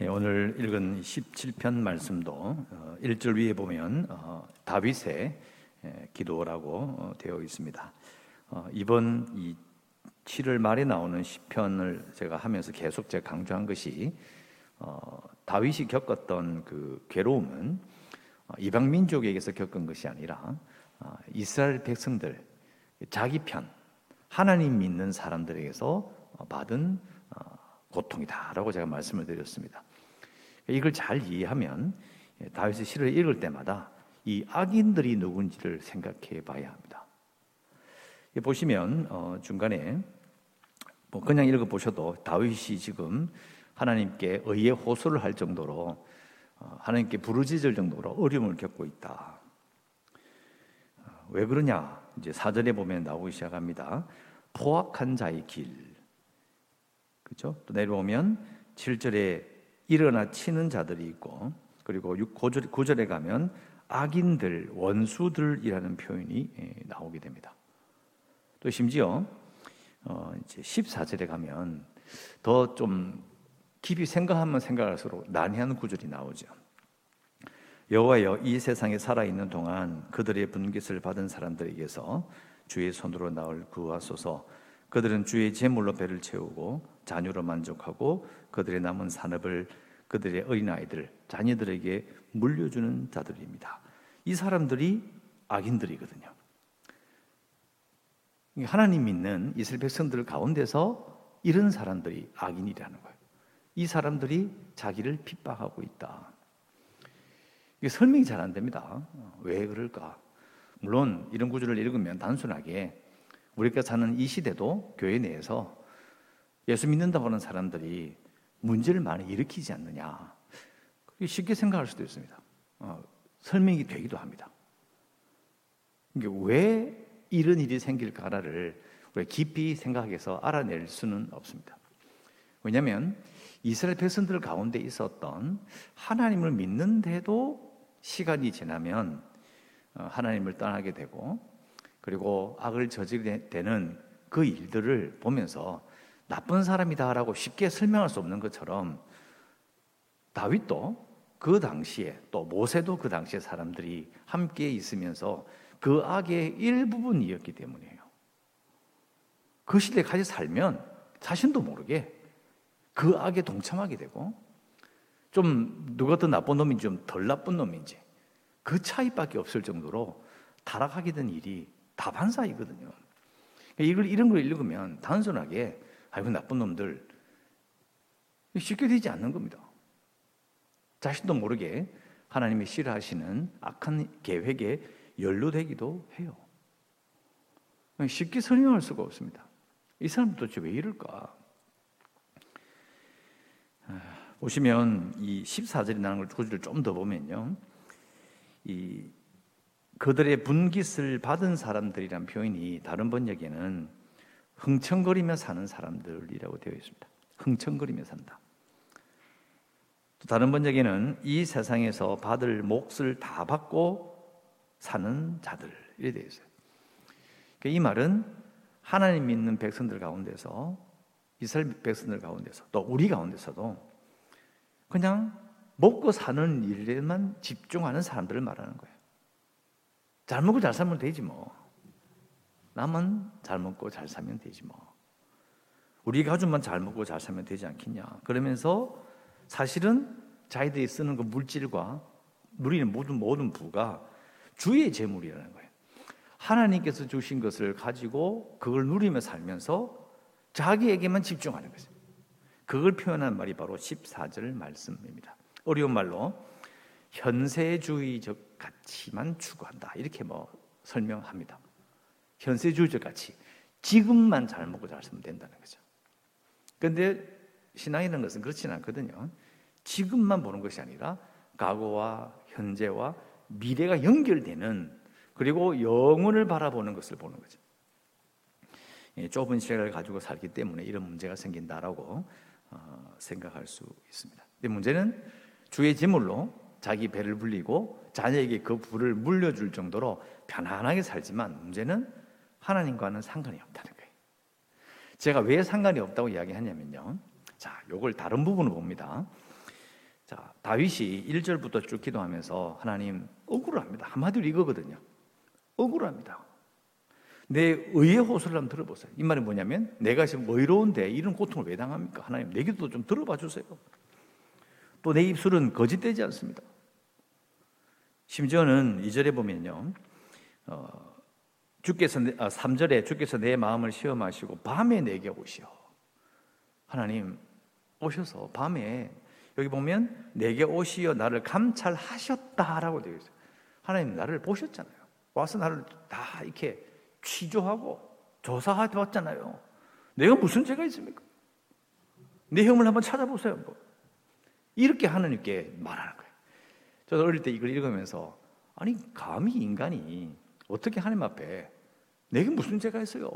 예, 오늘 읽은 17편 말씀도 1절 어, 위에 보면 어, 다윗의 예, 기도라고 어, 되어 있습니다. 이번 이 7월 말에 나오는 시편을 제가 하면서 계속 제가 강조한 것이 다윗이 겪었던 그 괴로움은 이방 민족에게서 겪은 것이 아니라 이스라엘 백성들 자기 편 하나님 믿는 사람들에게서 받은 고통이다라고 제가 말씀을 드렸습니다. 이걸 잘 이해하면 다윗의 시를 읽을 때마다 이 악인들이 누군지를 생각해 봐야 합니다. 보시면 어, 중간에 뭐 그냥 읽어 보셔도 다윗이 지금 하나님께 의의 호소를 할 정도로 어, 하나님께 부르짖을 정도로 어려움을 겪고 있다. 어, 왜 그러냐? 이제 사절에 보면 나오기 시작합니다. 포악한 자의 길. 그렇죠? 또 내려오면 7절에 일어나 치는 자들이 있고 그리고 9절, 9절에 가면 악인들, 원수들이라는 표현이 예, 나오게 됩니다. 또 심지어 어 이제 14절에 가면 더 좀 깊이 생각하면 생각할수록 난해한 구절이 나오죠. 여호와여 이 세상에 살아 있는 동안 그들의 분깃을 받은 사람들에게서 주의 손으로 나올 구하소서. 그들은 주의 제물로 배를 채우고 자녀로 만족하고 그들의 남은 산업을 그들의 어린아이들, 자녀들에게 물려주는 자들입니다. 이 사람들이 악인들이거든요. 하나님 믿는 이스라엘 백성들 가운데서 이런 사람들이 악인이라는 거예요. 이 사람들이 자기를 핍박하고 있다. 이게 설명이 잘 안 됩니다. 왜 그럴까? 물론 이런 구절을 읽으면 단순하게 우리가 사는 이 시대도 교회 내에서 예수 믿는다고 하는 사람들이 문제를 많이 일으키지 않느냐. 쉽게 생각할 수도 있습니다. 어, 설명이 되기도 합니다. 왜 이런 일이 생길까를 깊이 생각해서 알아낼 수는 없습니다. 왜냐하면 이스라엘 백성들 가운데 있었던 하나님을 믿는데도 시간이 지나면 어, 하나님을 떠나게 되고 그리고 악을 저지르게 되는 그 일들을 보면서 나쁜 사람이다라고 쉽게 설명할 수 없는 것처럼 다윗도 그 당시에 또 모세도 그 당시에 사람들이 함께 있으면서 그 악의 일부분이었기 때문이에요. 그 같이 살면 자신도 모르게 그 악에 동참하게 되고 좀 누가 더 나쁜 놈인지 좀 덜 나쁜 놈인지 그 차이밖에 없을 정도로 타락하게 된 일이 다반사이거든요. 이걸 이런 걸 읽으면 단순하게 아이고 나쁜 놈들 쉽게 되지 않는 겁니다. 자신도 모르게 하나님이 싫어하시는 악한 계획에 연루되기도 해요. 쉽게 설명할 수가 없습니다. 이 사람 도대체 왜 이럴까? 아, 보시면 이 14절이 나는 걸 구절을 좀 더 보면요. 이 그들의 분깃을 받은 사람들이란 표현이 다른 번역에는 흥청거리며 사는 사람들이라고 되어 있습니다. 흥청거리며 산다. 또 다른 번역에는 이 세상에서 받을 몫을 다 받고 사는 자들 이렇게 되어 있어요. 그러니까 이 말은 하나님 믿는 백성들 가운데서 이스라엘 백성들 가운데서 또 우리 가운데서도 그냥 먹고 사는 일에만 집중하는 사람들을 말하는 거예요. 잘 먹고 잘 살면 되지 뭐. 남은 잘 먹고 잘 살면 되지 뭐. 우리 가족만 잘 먹고 잘 살면 되지 않겠냐. 그러면서 사실은 자기들이 쓰는 그 물질과 누리는 모든 모든 부가 주의 재물이라는 거예요. 하나님께서 주신 것을 가지고 그걸 누리며 살면서 자기에게만 집중하는 거죠. 그걸 표현한 말이 바로 14절 말씀입니다. 어려운 말로 현세주의적 가치만 추구한다. 이렇게 뭐 설명합니다. 현세주의적 가치. 지금만 잘 먹고 잘 살면 된다는 거죠. 그런데 신앙이라는 것은 그렇지는 않거든요. 지금만 보는 것이 아니라 과거와 현재와 미래가 연결되는 그리고 영혼을 바라보는 것을 보는 거죠. 예, 좁은 시각을 가지고 살기 때문에 이런 문제가 생긴다라고 어, 생각할 수 있습니다. 근데 문제는 주의 제물로 자기 배를 불리고 자녀에게 그 부를 물려줄 정도로 편안하게 살지만 문제는 하나님과는 상관이 없다는 거예요. 제가 왜 상관이 없다고 이야기하냐면요. 자, 요걸 다른 부분을 봅니다. 자, 다윗이 1절부터 쭉 기도하면서 하나님 억울합니다. 한마디로 이거거든요. 억울합니다. 내 의의 호소를 한번 들어보세요. 이 말은 뭐냐면 내가 지금 의로운데 이런 고통을 왜 당합니까? 하나님 내 기도 좀 들어봐 주세요. 또 내 입술은 거짓되지 않습니다. 심지어는 2절에 보면요. 어, 주께서 3절에 아, 주께서 내 마음을 시험하시고 밤에 내게 오시오. 하나님 오셔서 밤에 여기 보면 내게 오시어 나를 감찰하셨다라고 되어 있어요. 하나님 나를 보셨잖아요. 와서 나를 다 이렇게 취조하고 조사해 봤잖아요. 내가 무슨 죄가 있습니까? 내 형을 한번 찾아보세요. 뭐. 이렇게 하나님께 말하는 거예요. 저도 어릴 때 이걸 읽으면서 아니 감히 인간이 어떻게 하나님 앞에 내게 무슨 죄가 있어요?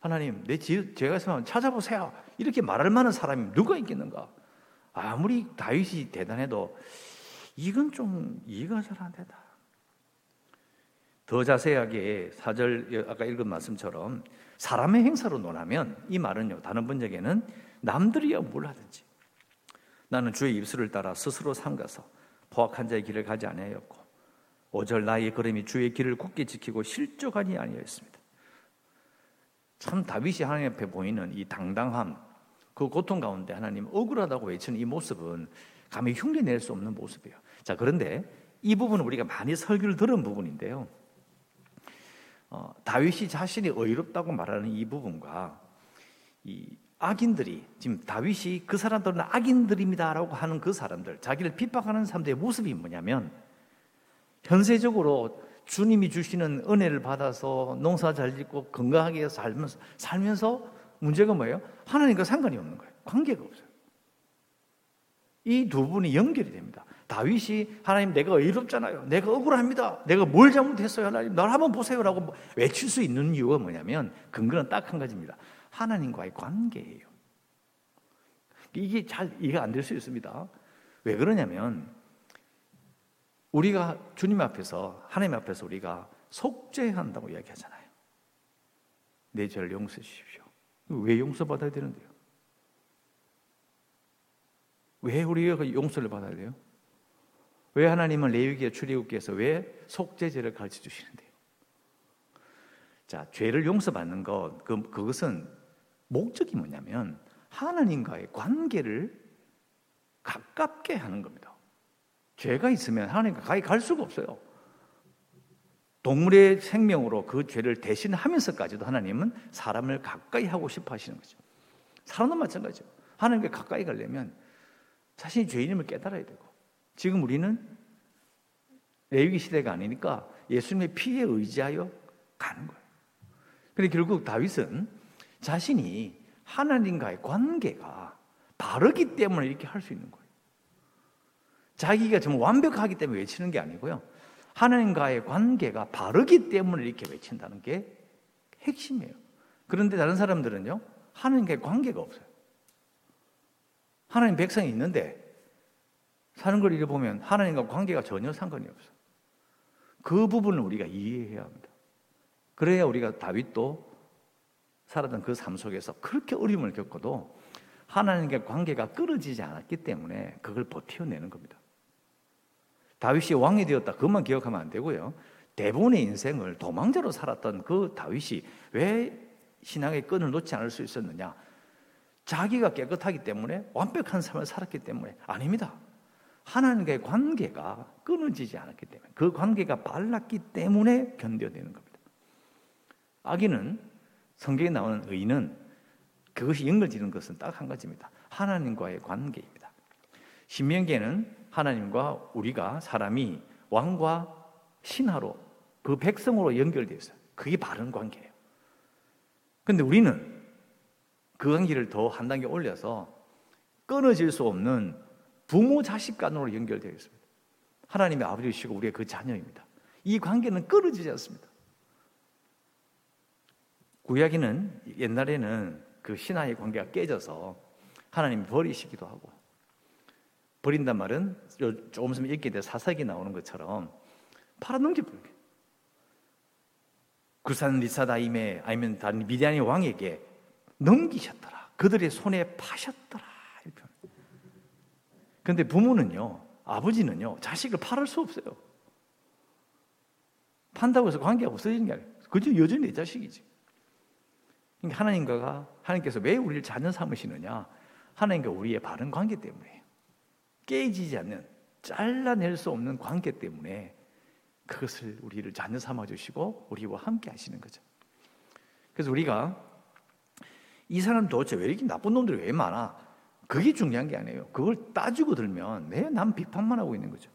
하나님 내 죄가 있으면 찾아보세요. 이렇게 말할 만한 사람이 누가 있겠는가? 아무리 다윗이 대단해도 이건 좀 이해가 잘 안 된다. 더 자세하게 사절 아까 읽은 말씀처럼 사람의 행사로 논하면 이 말은요 다른 번역에는 남들이야 뭘 하든지 나는 주의 입술을 따라 스스로 삼가서 포악한 자의 길을 가지 아니하였고 오절 나의 걸음이 주의 길을 굳게 지키고 실족하니 아니었습니다. 참 다윗이 하나님 앞에 보이는 이 당당함 그 고통 가운데 하나님 억울하다고 외치는 이 모습은 감히 흉내낼 수 없는 모습이에요. 자 그런데 이 부분은 우리가 많이 설교를 들은 부분인데요. 어, 다윗이 자신이 의롭다고 말하는 이 부분과 이 악인들이 지금 다윗이 그 사람들은 악인들입니다라고 하는 그 사람들 자기를 핍박하는 사람들의 모습이 뭐냐면 현세적으로 주님이 주시는 은혜를 받아서 농사 잘 짓고 건강하게 살면서 살면서 문제가 뭐예요? 하나님과 상관이 없는 거예요. 관계가 없어요. 이 두 분이 연결이 됩니다. 다윗이 하나님 내가 의롭잖아요. 내가 억울합니다. 내가 뭘 잘못했어요. 하나님 날 한번 보세요라고 외칠 수 있는 이유가 뭐냐면 근거는 딱 한 가지입니다. 하나님과의 관계예요. 이게 잘 이해가 안 될 수 있습니다. 왜 그러냐면 우리가 주님 앞에서 하나님 앞에서 우리가 속죄한다고 이야기하잖아요. 내 죄를 용서해 주십시오. 왜 용서받아야 되는데요? 왜 우리가 용서를 받아야 돼요? 왜 하나님은 레위기의 출애굽기에서 왜 속죄제를 가르쳐 주시는데요? 자, 죄를 용서받는 것, 그, 그것은 목적이 뭐냐면 하나님과의 관계를 가깝게 하는 겁니다. 죄가 있으면 하나님과 가까이 갈 수가 없어요. 동물의 생명으로 그 죄를 대신하면서까지도 하나님은 사람을 가까이 하고 싶어 하시는 거죠. 사람도 마찬가지죠. 하나님께 가까이 가려면 자신이 죄인임을 깨달아야 되고 지금 우리는 레위기 시대가 아니니까 예수님의 피에 의지하여 가는 거예요. 근데 결국 다윗은 자신이 하나님과의 관계가 바르기 때문에 이렇게 할 수 있는 거예요. 자기가 정 완벽하기 때문에 외치는 게 아니고요. 하나님과의 관계가 바르기 때문에 이렇게 외친다는 게 핵심이에요. 그런데 다른 사람들은요, 하나님과의 관계가 없어요. 하나님 백성이 있는데, 사는 걸 읽어보면 하나님과 관계가 전혀 상관이 없어. 그 부분을 우리가 이해해야 합니다. 그래야 우리가 다윗도 살았던 그 삶 속에서 그렇게 어려움을 겪어도 하나님과 관계가 끊어지지 않았기 때문에 그걸 버텨내는 겁니다. 다윗이 왕이 되었다. 그것만 기억하면 안 되고요. 대부분의 인생을 도망자로 살았던 그 다윗이 왜 신앙의 끈을 놓지 않을 수 있었느냐? 자기가 깨끗하기 때문에 완벽한 삶을 살았기 때문에 아닙니다. 하나님과의 관계가 끊어지지 않았기 때문에 그 관계가 발랐기 때문에 견뎌내는 겁니다. 악인은 성경에 나오는 의인은 그것이 연결되는 것은 딱 한 가지입니다. 하나님과의 관계입니다. 신명기에는 하나님과 우리가 사람이 왕과 신하로 그 백성으로 연결되어 있어요. 그게 바른 관계예요. 근데 우리는 그 관계를 더 한 단계 올려서 끊어질 수 없는 부모 자식 간으로 연결되어 있습니다. 하나님의 아버지시고 우리의 그 자녀입니다. 이 관계는 끊어지지 않습니다. 구약에는 옛날에는 그 신하의 관계가 깨져서 하나님이 버리시기도 하고 버린단 말은 조금 있으면 읽게 돼 사사기 나오는 것처럼 팔아넘겨 버려요. 구산 리사다임에 아니면 다른 미디안의 왕에게 넘기셨더라. 그들의 손에 파셨더라. 근데 부모는요, 아버지는요, 자식을 팔을 수 없어요. 판다고 해서 관계가 없어지는 게 아니에요. 그저 여전히 내 자식이지. 그러니까 하나님과가, 하나님께서 왜 우리를 자녀 삼으시느냐? 하나님과 우리의 바른 관계 때문에 깨지지 않는, 잘라낼 수 없는 관계 때문에 그것을 우리를 자녀 삼아 주시고 우리와 함께 하시는 거죠. 그래서 우리가 이 사람 도대체 왜 이렇게 나쁜 놈들이 왜 많아? 그게 중요한 게 아니에요. 그걸 따지고 들면 내남 비판만 하고 있는 거죠.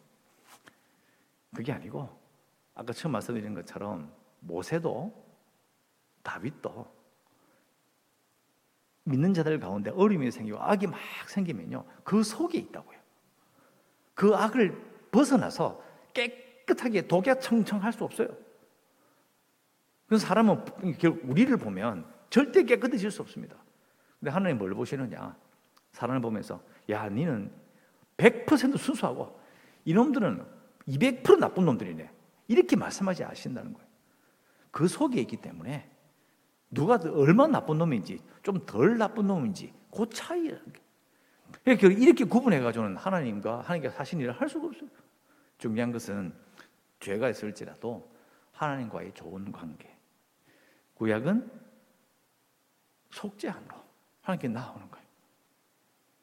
그게 아니고 아까 처음 말씀드린 것처럼 모세도 다윗도 믿는 자들 가운데 어려움이 생기고 악이 막 생기면요 그 속에 있다고요. 그 악을 벗어나서 깨끗하게 독야청청할 수 없어요. 그 사람은 우리를 보면 절대 깨끗해질 수 없습니다. 근데 하나님 뭘 보시느냐? 사람을 보면서 야, 니는 100% 순수하고 이놈들은 200% 나쁜 놈들이네. 이렇게 말씀하지 않으신다는 거예요. 그 속에 있기 때문에 누가 얼마나 나쁜 놈인지 좀 덜 나쁜 놈인지 그 차이라는 게. 그러니까 이렇게 구분해가지고는 하나님과 하나님께 사신 일을 할 수가 없어요. 중요한 것은 죄가 있을지라도 하나님과의 좋은 관계. 구약은 속죄함으로 하나님께 나오는 거예요.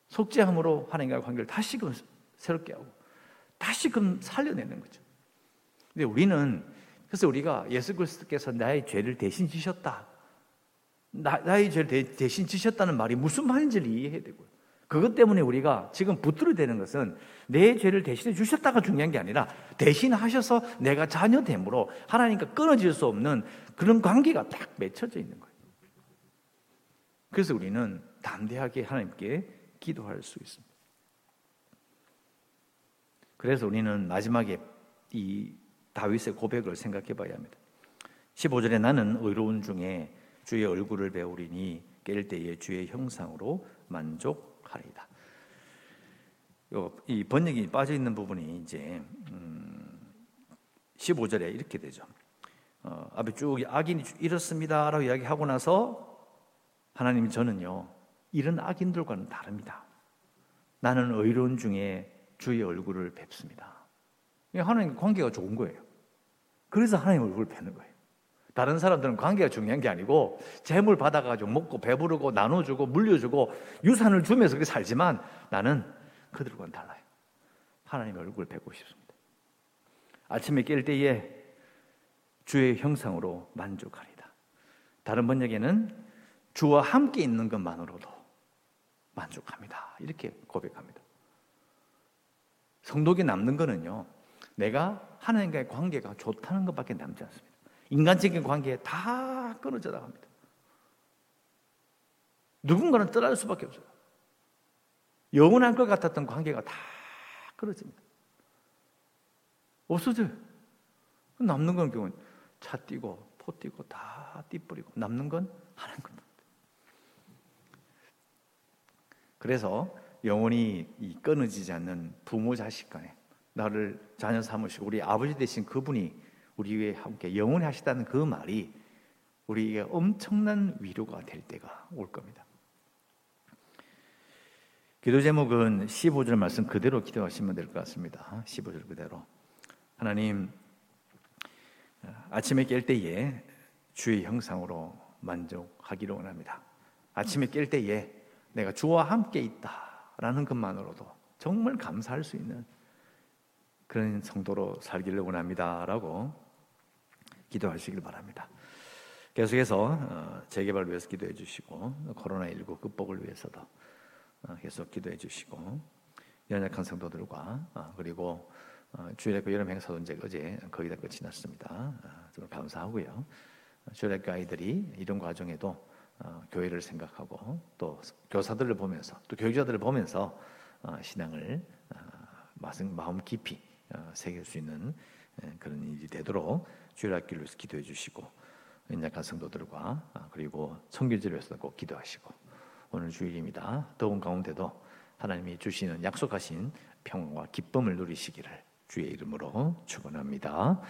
속죄함으로 하나님과의 관계를 다시금 새롭게 하고 다시금 살려내는 거죠. 근데 우리는 그래서 우리가 예수 그리스도께서 나의 죄를 대신 지셨다. 나, 나의 죄를 대, 신 지셨다는 말이 무슨 말인지를 이해해야 되고요. 그것 때문에 우리가 지금 붙들어 되는 것은 내 죄를 대신해 주셨다가 중요한 게 아니라 대신하셔서 내가 자녀 됨으로 하나님과 끊어질 수 없는 그런 관계가 딱 맺혀져 있는 거예요. 그래서 우리는 담대하게 하나님께 기도할 수 있습니다. 그래서 우리는 마지막에 이 다윗의 고백을 생각해 봐야 합니다. 15절에 나는 의로운 중에 주의 얼굴을 배우리니 깰 때에 주의 형상으로 만족하리이다. 이 번역이 빠져 있는 부분이 이제 15절에 음, 이렇게 되죠. 어, 앞에 쭉 악인이 이렇습니다라고 이야기하고 나서 하나님이 저는요 이런 악인들과는 다릅니다. 나는 의로운 중에 주의 얼굴을 뵙습니다. 하나님 관계가 좋은 거예요. 그래서 하나님 얼굴을 뵙는 거예요. 다른 사람들은 관계가 중요한 게 아니고 재물 받아가지고 먹고 배부르고 나눠주고 물려주고 유산을 주면서 그렇게 살지만 나는 그들과는 달라요. 하나님 얼굴을 뵙고 싶습니다. 아침에 깰 때에 주의 형상으로 만족하리다. 다른 번역에는 주와 함께 있는 것만으로도 만족합니다. 이렇게 고백합니다. 성독이 남는 거는요, 내가 하나님과의 관계가 좋다는 것밖에 남지 않습니다. 인간적인 관계에 다 끊어져 나갑니다. 누군가는 떠날 수밖에 없어요. 영원할 것 같았던 관계가 다 끊어집니다. 없어져요. 남는 건 경우 차 띄고 포 띄고 다 띠뿌리고 남는 건 하나님 겁니다. 그래서 영원히 끊어지지 않는 부모 자식 간에 나를 자녀 삼으시고 우리 아버지 되신 그분이 우리 위에 함께 영원히 하시다는 그 말이 우리에게 엄청난 위로가 될 때가 올 겁니다. 기도 제목은 15절 말씀 그대로 기도하시면 될 것 같습니다. 15절 그대로. 하나님, 아침에 깰 때에 주의 형상으로 만족하기를 원합니다. 아침에 깰 때에 내가 주와 함께 있다라는 것만으로도 정말 감사할 수 있는 그런 성도로 살기를 원합니다라고 기도하시길 바랍니다. 계속해서 어, 재개발 위해서 기도해 주시고 코로나19 극복을 위해서도 어, 계속 기도해 주시고 연약한 성도들과 어, 그리고 주일학교 여름 행사도 이제 어제 거의 다 끝이 났습니다. 정말 감사하고요. 주일학교 아이들이 이런 과정에도 어, 교회를 생각하고 또 교사들을 보면서 또 교육자들을 보면서 어, 신앙을 어, 마음 깊이 새길 수 있는 그런 일이 되도록 주일학교를 기도해 주시고 연약한 성도들과 그리고 성교지를 위해서 꼭 기도하시고 오늘 주일입니다. 더운 가운데도 하나님이 주시는 약속하신 평과 기쁨을 누리시기를 주의 이름으로 축원합니다.